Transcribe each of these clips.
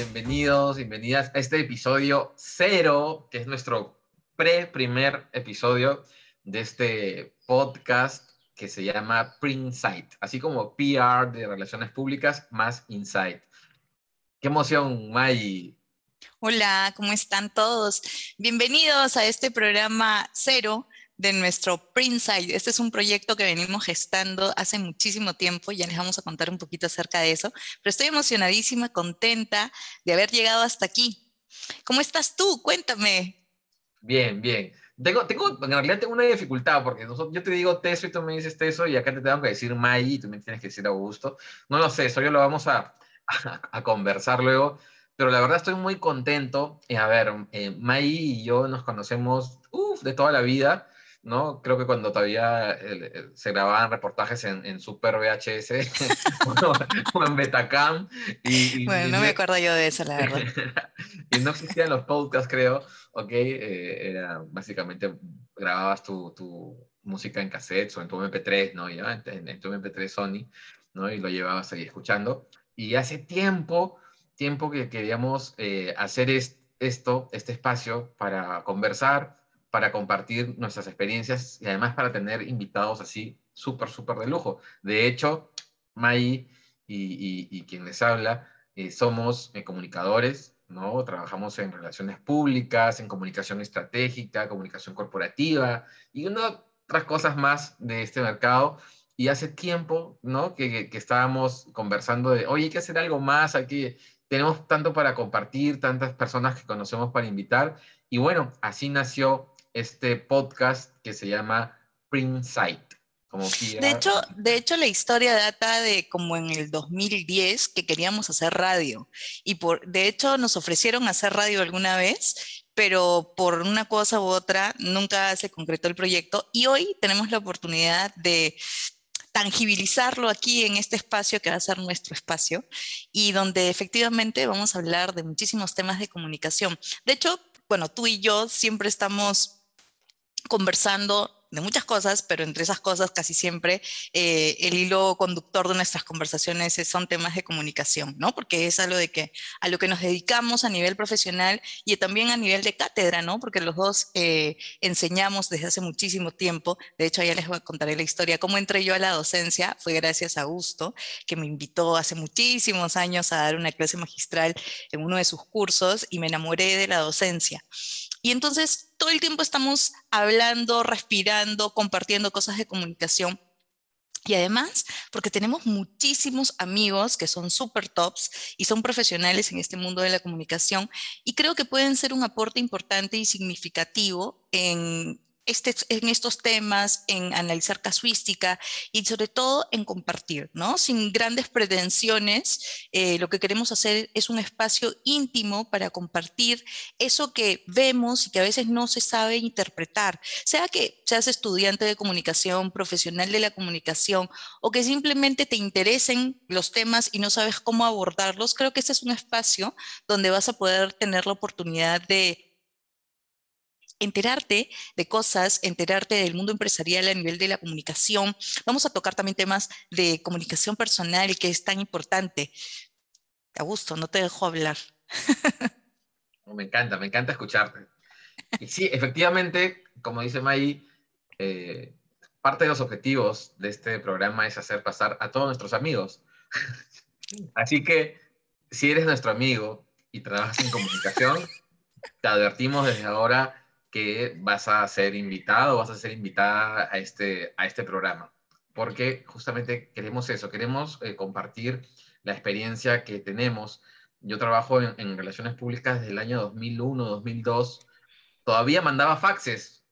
bienvenidos, bienvenidas a este episodio cero, que es nuestro pre-primer episodio de este podcast que se llama Print así como PR de Relaciones Públicas más Insight. Qué emoción, May. Hola, ¿cómo están todos? Bienvenidos a este programa cero de nuestro Printside. Este es un proyecto que venimos gestando hace muchísimo tiempo, ya les vamos a contar un poquito acerca de eso, pero estoy emocionadísima, contenta de haber llegado hasta aquí. ¿Cómo estás tú? Cuéntame. Bien, bien. Tengo, tengo, en realidad tengo una dificultad, porque yo te digo Teso y tú me dices Teso, y acá te tengo que decir May y tú me tienes que decir Augusto. No lo sé, eso yo lo vamos a, a, conversar luego, pero la verdad estoy muy contento. a ver, eh, May y yo nos conocemos de toda la vida. ¿No? Creo que cuando todavía se grababan reportajes en, Super VHS o, en Betacam. Y, bueno, no me acuerdo yo de eso, la verdad. y no existían los podcasts, creo, ¿ok? Eh, era básicamente grababas tu, tu, música en cassettes o en tu MP3, ¿no? ¿Ya? En, tu MP3 Sony, ¿no? Y lo llevabas ahí escuchando. Y hace tiempo, tiempo que queríamos eh, hacer esto, este espacio para conversar, para compartir nuestras experiencias y además para tener invitados así súper, súper de lujo. De hecho, Mai y, quien les habla eh, somos eh, comunicadores, ¿no? Trabajamos en relaciones públicas, en comunicación estratégica, comunicación corporativa y otras cosas más de este mercado. Y hace tiempo, ¿no? Que, que, estábamos conversando de, oye, hay que hacer algo más, aquí tenemos tanto para compartir, tantas personas que conocemos para invitar. Y bueno, así nació este podcast que se llama Print Como de, hecho, de hecho, la historia data de como en el 2010 que queríamos hacer radio. Y por, de hecho nos ofrecieron hacer radio alguna vez, pero por una cosa u otra nunca se concretó el proyecto. Y hoy tenemos la oportunidad de tangibilizarlo aquí en este espacio que va a ser nuestro espacio y donde efectivamente vamos a hablar de muchísimos temas de comunicación. De hecho, bueno, tú y yo siempre estamos conversando de muchas cosas, pero entre esas cosas casi siempre eh, el hilo conductor de nuestras conversaciones son temas de comunicación, ¿no? Porque es algo de que a lo que nos dedicamos a nivel profesional y también a nivel de cátedra, ¿no? Porque los dos eh, enseñamos desde hace muchísimo tiempo. De hecho, ya les voy a contar la historia. Cómo entré yo a la docencia fue gracias a Augusto, que me invitó hace muchísimos años a dar una clase magistral en uno de sus cursos y me enamoré de la docencia. Y entonces todo el tiempo estamos hablando, respirando, compartiendo cosas de comunicación. Y además, porque tenemos muchísimos amigos que son super tops y son profesionales en este mundo de la comunicación y creo que pueden ser un aporte importante y significativo en este, en estos temas, en analizar casuística y sobre todo en compartir, ¿no? Sin grandes pretensiones, eh, lo que queremos hacer es un espacio íntimo para compartir eso que vemos y que a veces no se sabe interpretar, sea que seas estudiante de comunicación, profesional de la comunicación o que simplemente te interesen los temas y no sabes cómo abordarlos, creo que ese es un espacio donde vas a poder tener la oportunidad de enterarte de cosas, enterarte del mundo empresarial a nivel de la comunicación. Vamos a tocar también temas de comunicación personal, que es tan importante. Augusto, no te dejo hablar. me encanta, me encanta escucharte. Y sí, efectivamente, como dice May, eh, parte de los objetivos de este programa es hacer pasar a todos nuestros amigos. Así que, si eres nuestro amigo y trabajas en comunicación, te advertimos desde ahora que vas a ser invitado, vas a ser invitada a este, a este programa, porque justamente queremos eso, queremos eh, compartir la experiencia que tenemos. Yo trabajo en, relaciones públicas desde el año 2001, 2002, todavía mandaba faxes.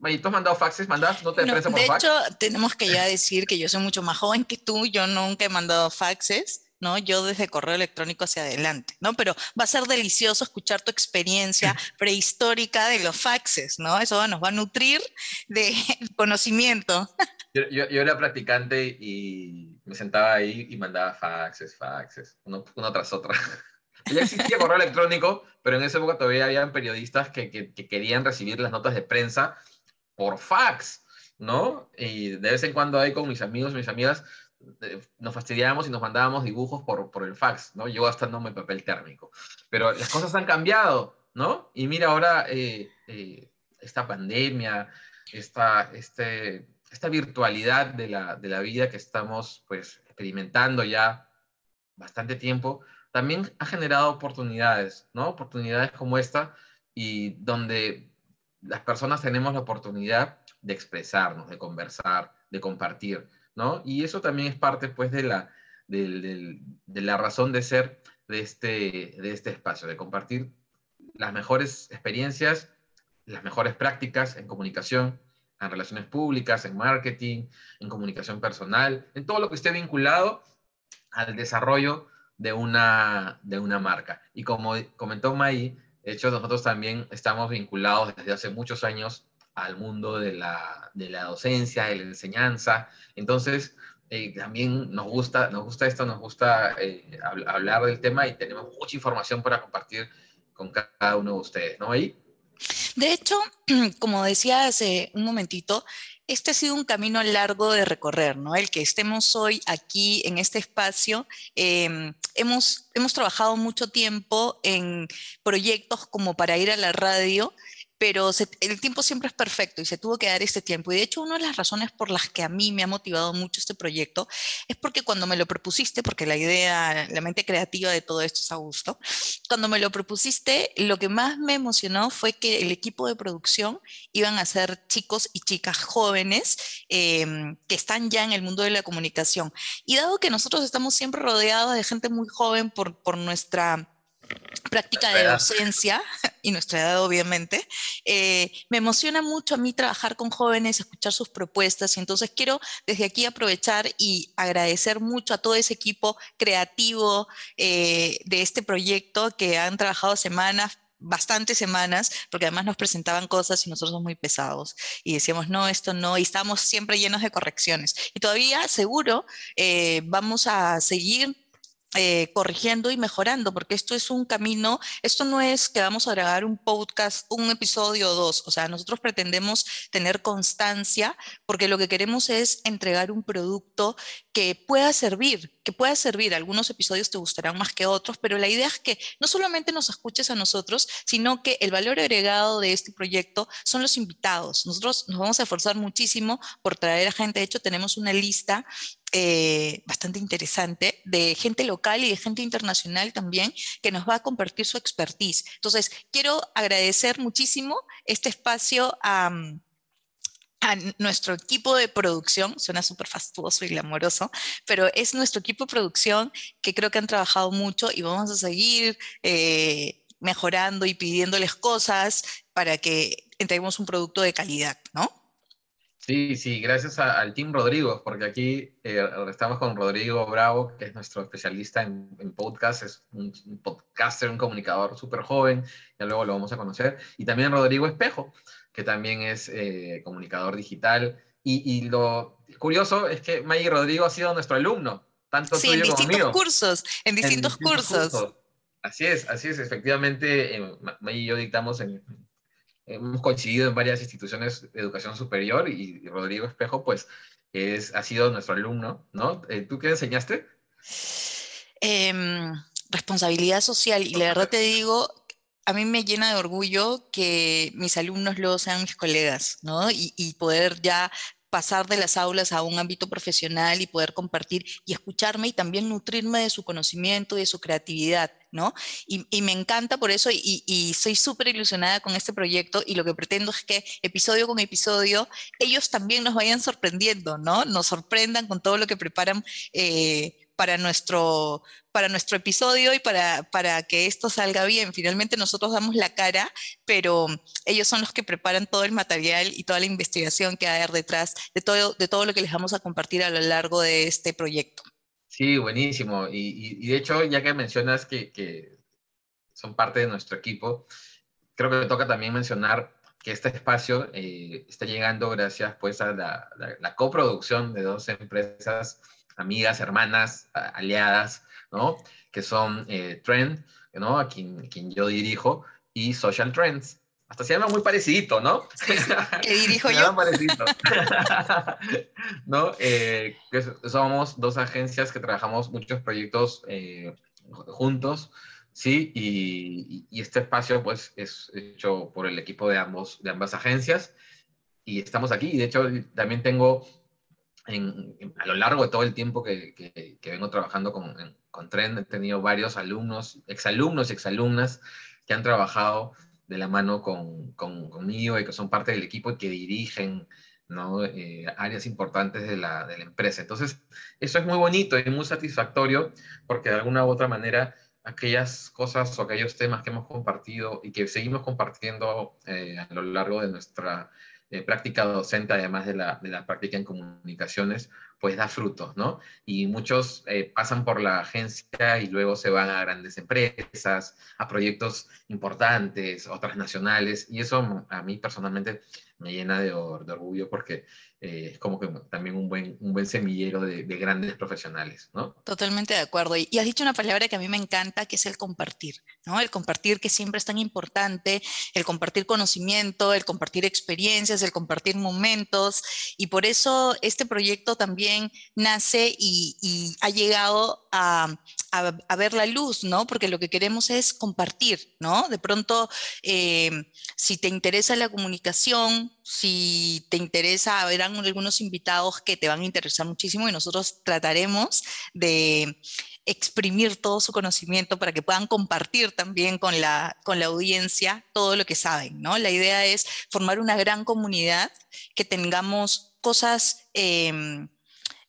¿Tú has mandado faxes? ¿Mandas no, de hecho, tenemos que ya decir que yo soy mucho más joven que tú, yo nunca he mandado faxes. ¿No? Yo desde correo electrónico hacia adelante, ¿no? Pero va a ser delicioso escuchar tu experiencia prehistórica de los faxes, ¿no? Eso nos va a nutrir de conocimiento. Yo, era practicante y me sentaba ahí y mandaba faxes, faxes, uno, tras otro. Ya existía correo electrónico, pero en esa época todavía habían periodistas que, que, que, querían recibir las notas de prensa por fax, ¿no? Y de vez en cuando ahí con mis amigos, mis amigas, nos fastidiábamos y nos mandábamos dibujos por, por el fax, ¿no? Yo gastándome papel térmico. Pero las cosas han cambiado, ¿no? Y mira ahora eh, eh, esta pandemia, esta, este, esta virtualidad de la, de la vida que estamos pues experimentando ya bastante tiempo, también ha generado oportunidades, ¿no? Oportunidades como esta y donde las personas tenemos la oportunidad de expresarnos, de conversar, de compartir, ¿no? Y eso también es parte, pues, de la, de, la razón de ser de este, de este espacio, de compartir las mejores experiencias, las mejores prácticas en comunicación, en relaciones públicas, en marketing, en comunicación personal, en todo lo que esté vinculado al desarrollo de una, de una marca. Y como comentó May, de hecho nosotros también estamos vinculados desde hace muchos años al mundo de la, de la docencia, de la enseñanza. Entonces, eh, también nos gusta, nos gusta esto, nos gusta eh, hablar del tema y tenemos mucha información para compartir con cada uno de ustedes, ¿no? Ahí. De hecho, como decía hace un momentito, este ha sido un camino largo de recorrer, ¿no? El que estemos hoy aquí en este espacio, em, hemos, hemos trabajado mucho tiempo en proyectos como para ir a la radio pero el tiempo siempre es perfecto y se tuvo que dar este tiempo. Y de hecho, una de las razones por las que a mí me ha motivado mucho este proyecto es porque cuando me lo propusiste, porque la idea, la mente creativa de todo esto es Augusto, cuando me lo propusiste, lo que más me emocionó fue que el equipo de producción iban a ser chicos y chicas jóvenes em, que están ya en el mundo de la comunicación. Y dado que nosotros estamos siempre rodeados de gente muy joven por, por nuestra práctica de docencia y nuestra edad obviamente, eh, me emociona mucho a mí trabajar con jóvenes, escuchar sus propuestas y entonces quiero desde aquí aprovechar y agradecer mucho a todo ese equipo creativo eh, de este proyecto que han trabajado semanas, bastantes semanas, porque además nos presentaban cosas y nosotros somos muy pesados y decíamos, no, esto no, y estamos siempre llenos de correcciones. Y todavía seguro eh, vamos a seguir eh, corrigiendo y mejorando, porque esto es un camino, esto no es que vamos a grabar un podcast, un episodio o dos, o sea, nosotros pretendemos tener constancia porque lo que queremos es entregar un producto que pueda servir, que pueda servir. Algunos episodios te gustarán más que otros, pero la idea es que no solamente nos escuches a nosotros, sino que el valor agregado de este proyecto son los invitados. Nosotros nos vamos a esforzar muchísimo por traer a gente. De hecho, tenemos una lista eh, bastante interesante de gente local y de gente internacional también que nos va a compartir su expertise. Entonces, quiero agradecer muchísimo este espacio a, a nuestro equipo de producción, suena súper fastuoso y glamoroso, pero es nuestro equipo de producción que creo que han trabajado mucho y vamos a seguir eh, mejorando y pidiéndoles cosas para que entreguemos un producto de calidad, ¿no? Sí, sí, gracias al Team Rodrigo, porque aquí eh, estamos con Rodrigo Bravo, que es nuestro especialista en, podcast, es un, podcaster, un comunicador súper joven, ya luego lo vamos a conocer, y también Rodrigo Espejo, que también es eh, comunicador digital, y, lo curioso es que May Rodrigo ha sido nuestro alumno, tanto sí, en distintos cursos, en distintos, cursos. Así es, así es, efectivamente, eh, May y yo dictamos en hemos coincidido en varias instituciones de educación superior y, Rodrigo Espejo, pues, es, ha sido nuestro alumno, ¿no? Eh, ¿Tú qué enseñaste? Em, responsabilidad social, y la verdad te digo, a mí me llena de orgullo que mis alumnos luego sean mis colegas, ¿no? Y, y, poder ya pasar de las aulas a un ámbito profesional y poder compartir y escucharme y también nutrirme de su conocimiento y de su creatividad, ¿no? Y, me encanta por eso y, soy súper ilusionada con este proyecto y lo que pretendo es que episodio con episodio ellos también nos vayan sorprendiendo, ¿no? Nos sorprendan con todo lo que preparan. Eh, para nuestro, para nuestro episodio y para, para que esto salga bien. Finalmente nosotros damos la cara, pero ellos son los que preparan todo el material y toda la investigación que hay detrás de todo, de todo lo que les vamos a compartir a lo largo de este proyecto. Sí, buenísimo. Y, de hecho, ya que mencionas que, son parte de nuestro equipo, creo que me toca también mencionar que este espacio eh, está llegando gracias pues a la, coproducción de dos empresas amigas, hermanas, aliadas, ¿no? Que son eh, Trend, ¿no? A quien yo dirijo, y Social Trends, hasta se llama muy parecido, ¿no? ¿Qué dirijo yo? parecido. ¿No? Eh, somos dos agencias que trabajamos muchos proyectos eh, juntos, ¿sí? Y, y, este espacio, pues, es hecho por el equipo de, ambos, de ambas agencias y estamos aquí. Y de hecho, también tengo, a lo largo de todo el tiempo que, que, vengo trabajando con, con Trend, he tenido varios alumnos, exalumnos y exalumnas que han trabajado de la mano con, con, conmigo y que son parte del equipo y que dirigen ¿no? Eh, áreas importantes de la, de la, empresa. Entonces, eso es muy bonito y muy satisfactorio porque de alguna u otra manera aquellas cosas o aquellos temas que hemos compartido y que seguimos compartiendo eh, a lo largo de nuestra eh, práctica docente, además de la, de la, práctica en comunicaciones, pues da frutos, ¿no? Y muchos eh, pasan por la agencia y luego se van a grandes empresas, a proyectos importantes, otras nacionales, y eso a mí personalmente me llena de, de orgullo porque eh, es como que también un buen, un buen semillero de, grandes profesionales, ¿no? Totalmente de acuerdo. Y, has dicho una palabra que a mí me encanta, que es el compartir, ¿no? El compartir que siempre es tan importante, el compartir conocimiento, el compartir experiencias, el compartir momentos. Y por eso este proyecto también nace y, ha llegado a, ver la luz, ¿no? Porque lo que queremos es compartir, ¿no? De pronto, eh, si te interesa la comunicación, si te interesa, verán algunos invitados que te van a interesar muchísimo y nosotros trataremos de exprimir todo su conocimiento para que puedan compartir también con la, con la audiencia todo lo que saben, ¿no? La idea es formar una gran comunidad, que tengamos cosas em,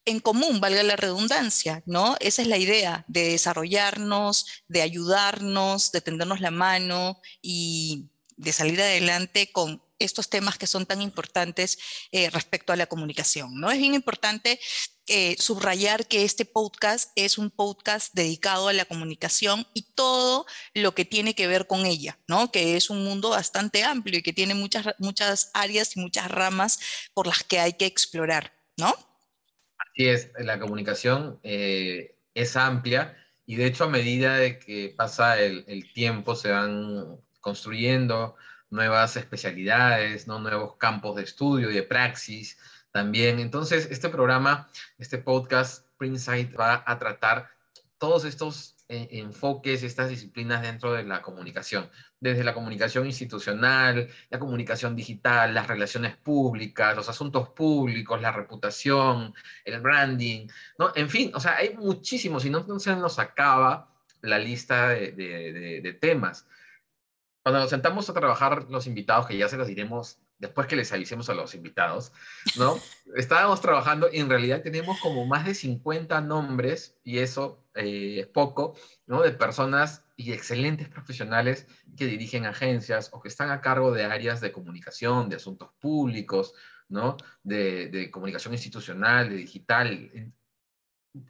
en común, valga la redundancia, ¿no? Esa es la idea, de desarrollarnos, de ayudarnos, de tendernos la mano y de salir adelante con estos temas que son tan importantes eh, respecto a la comunicación. ¿no? Es bien importante eh, subrayar que este podcast es un podcast dedicado a la comunicación y todo lo que tiene que ver con ella, ¿no? que es un mundo bastante amplio y que tiene muchas, muchas áreas y muchas ramas por las que hay que explorar. ¿no? Así es, la comunicación eh, es amplia y de hecho a medida de que pasa el, tiempo se van construyendo nuevas especialidades, ¿no? nuevos campos de estudio y de praxis también. Entonces, este programa, este podcast, Printsight, va a tratar todos estos enfoques, estas disciplinas dentro de la comunicación, desde la comunicación institucional, la comunicación digital, las relaciones públicas, los asuntos públicos, la reputación, el branding, ¿no? En fin, o sea, hay muchísimos y no, se nos acaba la lista de, de temas cuando nos sentamos a trabajar los invitados, que ya se los diremos después que les avisemos a los invitados, ¿no? Estábamos trabajando y en realidad tenemos como más de 50 nombres, y eso eh, es poco, ¿no? De personas y excelentes profesionales que dirigen agencias o que están a cargo de áreas de comunicación, de asuntos públicos, ¿no? De, de comunicación institucional, de digital.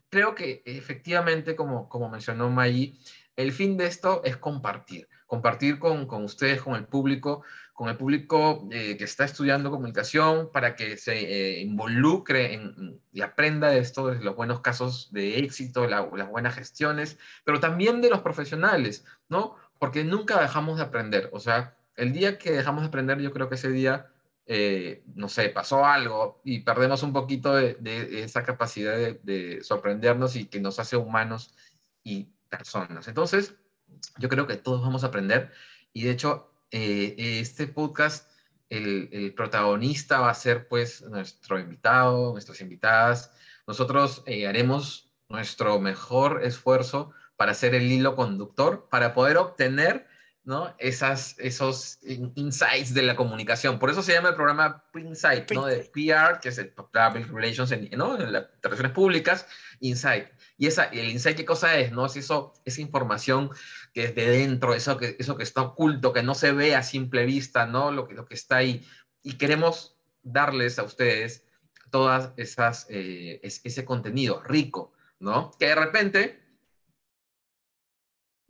Creo que efectivamente, como, como mencionó Maggie, el fin de esto es compartir compartir con, con ustedes, con el público, con el público eh, que está estudiando comunicación para que se eh, involucre en, y aprenda de esto, de los buenos casos de éxito, las buenas gestiones, pero también de los profesionales, ¿no? Porque nunca dejamos de aprender. O sea, el día que dejamos de aprender, yo creo que ese día, eh, no sé, pasó algo y perdemos un poquito de, esa capacidad de, de sorprendernos y que nos hace humanos y personas. Entonces, yo creo que todos vamos a aprender y de hecho eh, este podcast, el, protagonista va a ser pues nuestro invitado, nuestras invitadas. Nosotros eh, haremos nuestro mejor esfuerzo para ser el hilo conductor, para poder obtener ¿no? Esas, esos insights de la comunicación. Por eso se llama el programa Insight, ¿no? De PR, que es el Public Relations, en, ¿no? En las relaciones públicas, Insight. Y esa, el insight, ¿qué cosa es? ¿No? Es eso, esa información que es de dentro, eso que, eso que está oculto, que no se ve a simple vista, ¿no? Lo que, lo que está ahí. Y queremos darles a ustedes todas esas, eh, ese contenido rico, ¿no? Que de repente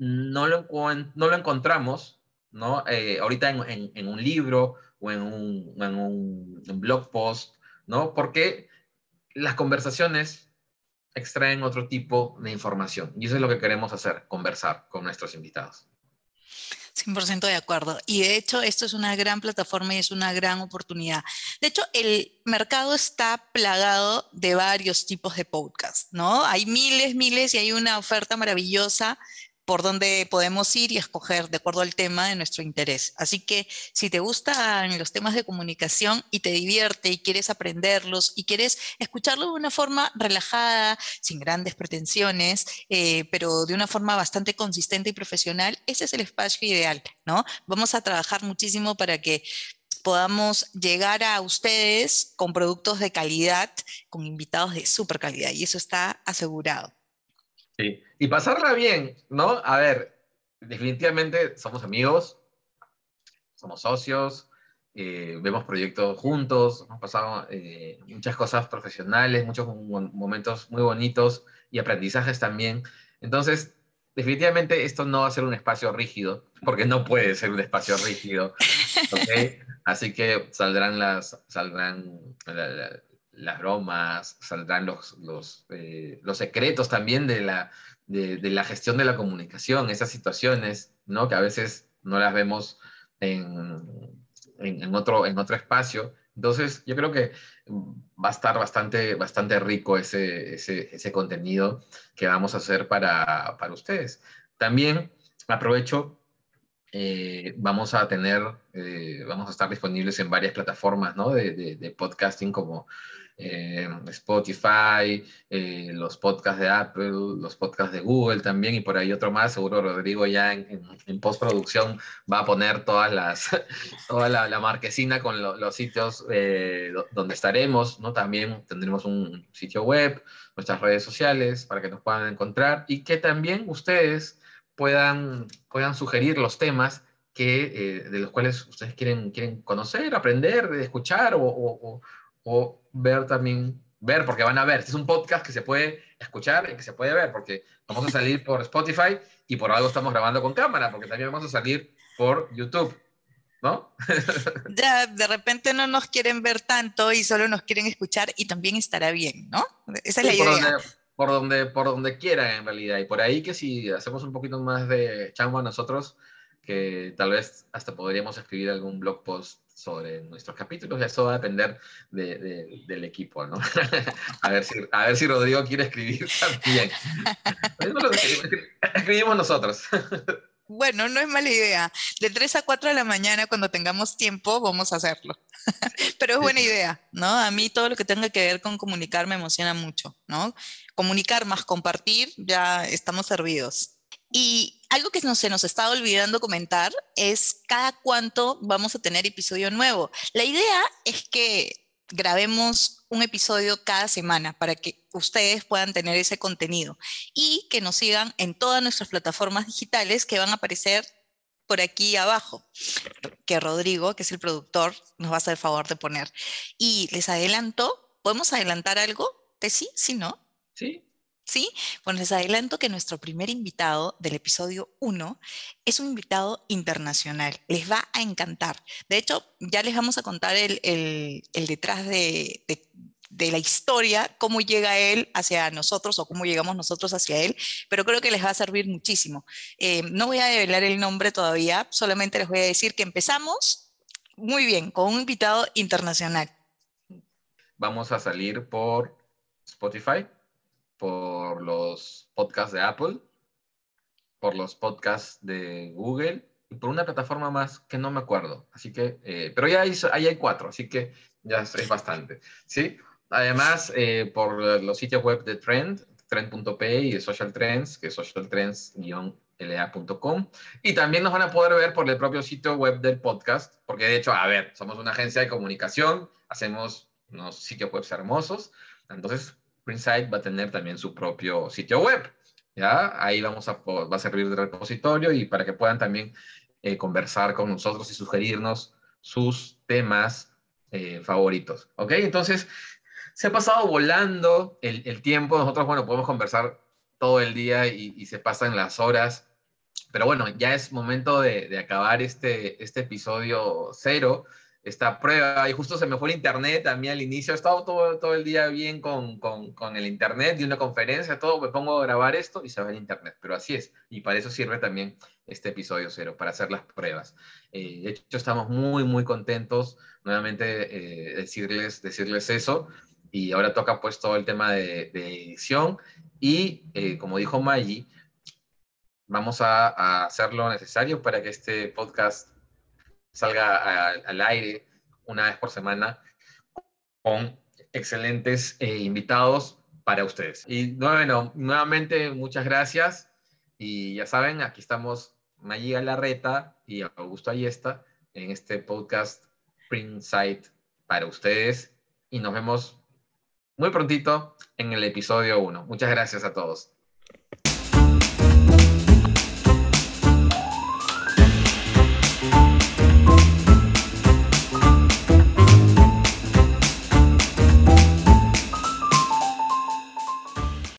no lo, no lo encontramos, ¿no? Eh, ahorita en, un libro o en un, un blog post, ¿no? Porque las conversaciones extraen otro tipo de información. Y eso es lo que queremos hacer, conversar con nuestros invitados. 100% de acuerdo. Y de hecho, esto es una gran plataforma y es una gran oportunidad. De hecho, el mercado está plagado de varios tipos de podcast, ¿no? Hay miles, miles y hay una oferta maravillosa por donde podemos ir y escoger de acuerdo al tema de nuestro interés. Así que si te gustan los temas de comunicación y te divierte y quieres aprenderlos y quieres escucharlo de una forma relajada, sin grandes pretensiones, eh, pero de una forma bastante consistente y profesional, ese es el espacio ideal, ¿no? Vamos a trabajar muchísimo para que podamos llegar a ustedes con productos de calidad, con invitados de super calidad, y eso está asegurado. Sí, y pasarla bien, ¿no? A ver, definitivamente somos amigos, somos socios, eh, vemos proyectos juntos, hemos pasado eh, muchas cosas profesionales, muchos momentos muy bonitos y aprendizajes también. Entonces, definitivamente esto no va a ser un espacio rígido, porque no puede ser un espacio rígido, ¿ok? Así que saldrán las, saldrán las bromas, saldrán los, los, eh, los secretos también de la, de, la gestión de la comunicación, esas situaciones, ¿no? Que a veces no las vemos en, en, otro, en otro espacio. Entonces, yo creo que va a estar bastante, bastante rico ese, ese, ese contenido que vamos a hacer para, para ustedes. También aprovecho eh, vamos a tener, eh, vamos a estar disponibles en varias plataformas ¿no? de, de, de, podcasting como eh, Spotify, eh, los podcasts de Apple, los podcasts de Google también y por ahí otro más. Seguro Rodrigo ya en, postproducción va a poner todas las, toda la, marquesina con lo, los sitios eh, donde estaremos. ¿no? También tendremos un sitio web, nuestras redes sociales para que nos puedan encontrar y que también ustedes puedan, puedan sugerir los temas que, de los cuales ustedes quieren, quieren conocer, aprender, escuchar o ver también, ver, porque van a ver, este es un podcast que se puede escuchar y que se puede ver, porque vamos a salir por Spotify y por algo estamos grabando con cámara, porque también vamos a salir por YouTube. ¿No? ya, de repente no nos quieren ver tanto y solo nos quieren escuchar y también estará bien, ¿no? Esa es sí, la idea. Donde, por donde, por donde quieran en realidad. Y por ahí que si hacemos un poquito más de chamba nosotros, que tal vez hasta podríamos escribir algún blog post sobre nuestros capítulos, eso va a depender de, de, del equipo, ¿no? a, ver si, a ver si Rodrigo quiere escribir también. Escribimos nosotros. Bueno, no es mala idea. De 3 a 4 de la mañana, cuando tengamos tiempo, vamos a hacerlo. Pero es buena idea, ¿no? A mí todo lo que tenga que ver con comunicar me emociona mucho, ¿no? Comunicar más compartir, ya estamos servidos. Y algo que no, se nos está olvidando comentar es cada cuánto vamos a tener episodio nuevo. La idea es que grabemos un episodio cada semana para que ustedes puedan tener ese contenido y que nos sigan en todas nuestras plataformas digitales que van a aparecer por aquí abajo, que Rodrigo, que es el productor, nos va a hacer el favor de poner. Y les adelanto, ¿podemos adelantar algo? ¿De sí? ¿Sí, no? Sí, ¿Sí? Bueno, les adelanto que nuestro primer invitado del episodio 1 es un invitado internacional. Les va a encantar. De hecho, ya les vamos a contar el, detrás de, de, de, la historia, cómo llega él hacia nosotros o cómo llegamos nosotros hacia él, pero creo que les va a servir muchísimo. Eh, no voy a develar el nombre todavía, solamente les voy a decir que empezamos muy bien, con un invitado internacional. Vamos a salir por Spotify por los podcasts de Apple, por los podcasts de Google y por una plataforma más que no me acuerdo. Así que, eh, pero ya hay, ahí hay cuatro, así que ya es bastante. ¿sí? Además, eh, por los sitios web de Trend, trend.p y de Social Trends, que es socialtrends-la.com. Y también nos van a poder ver por el propio sitio web del podcast, porque de hecho, a ver, somos una agencia de comunicación, hacemos unos sitios web hermosos, entonces Printsight va a tener también su propio sitio web. ¿ya? Ahí vamos a, va a servir de repositorio y para que puedan también eh, conversar con nosotros y sugerirnos sus temas eh, favoritos. ¿Ok? Entonces, se ha pasado volando el, el, tiempo. Nosotros, bueno, podemos conversar todo el día y, y, se pasan las horas. Pero bueno, ya es momento de, de acabar este, este episodio cero esta prueba y justo se me fue el internet a mí al inicio. He estado todo, todo el día bien con, con, con el internet, de una conferencia, todo, me pongo a grabar esto y se va el internet. Pero así es, y para eso sirve también este episodio cero, para hacer las pruebas. Eh, de hecho, estamos muy, muy contentos nuevamente eh, decirles, decirles eso. Y ahora toca pues todo el tema de, edición y eh, como dijo Maggie, vamos a, a hacer lo necesario para que este podcast salga al aire una vez por semana con excelentes eh, invitados para ustedes. Y bueno, nuevamente muchas gracias y ya saben, aquí estamos Magia Larreta y Augusto Ayesta en este podcast Print Site para ustedes y nos vemos muy prontito en el episodio 1. Muchas gracias a todos.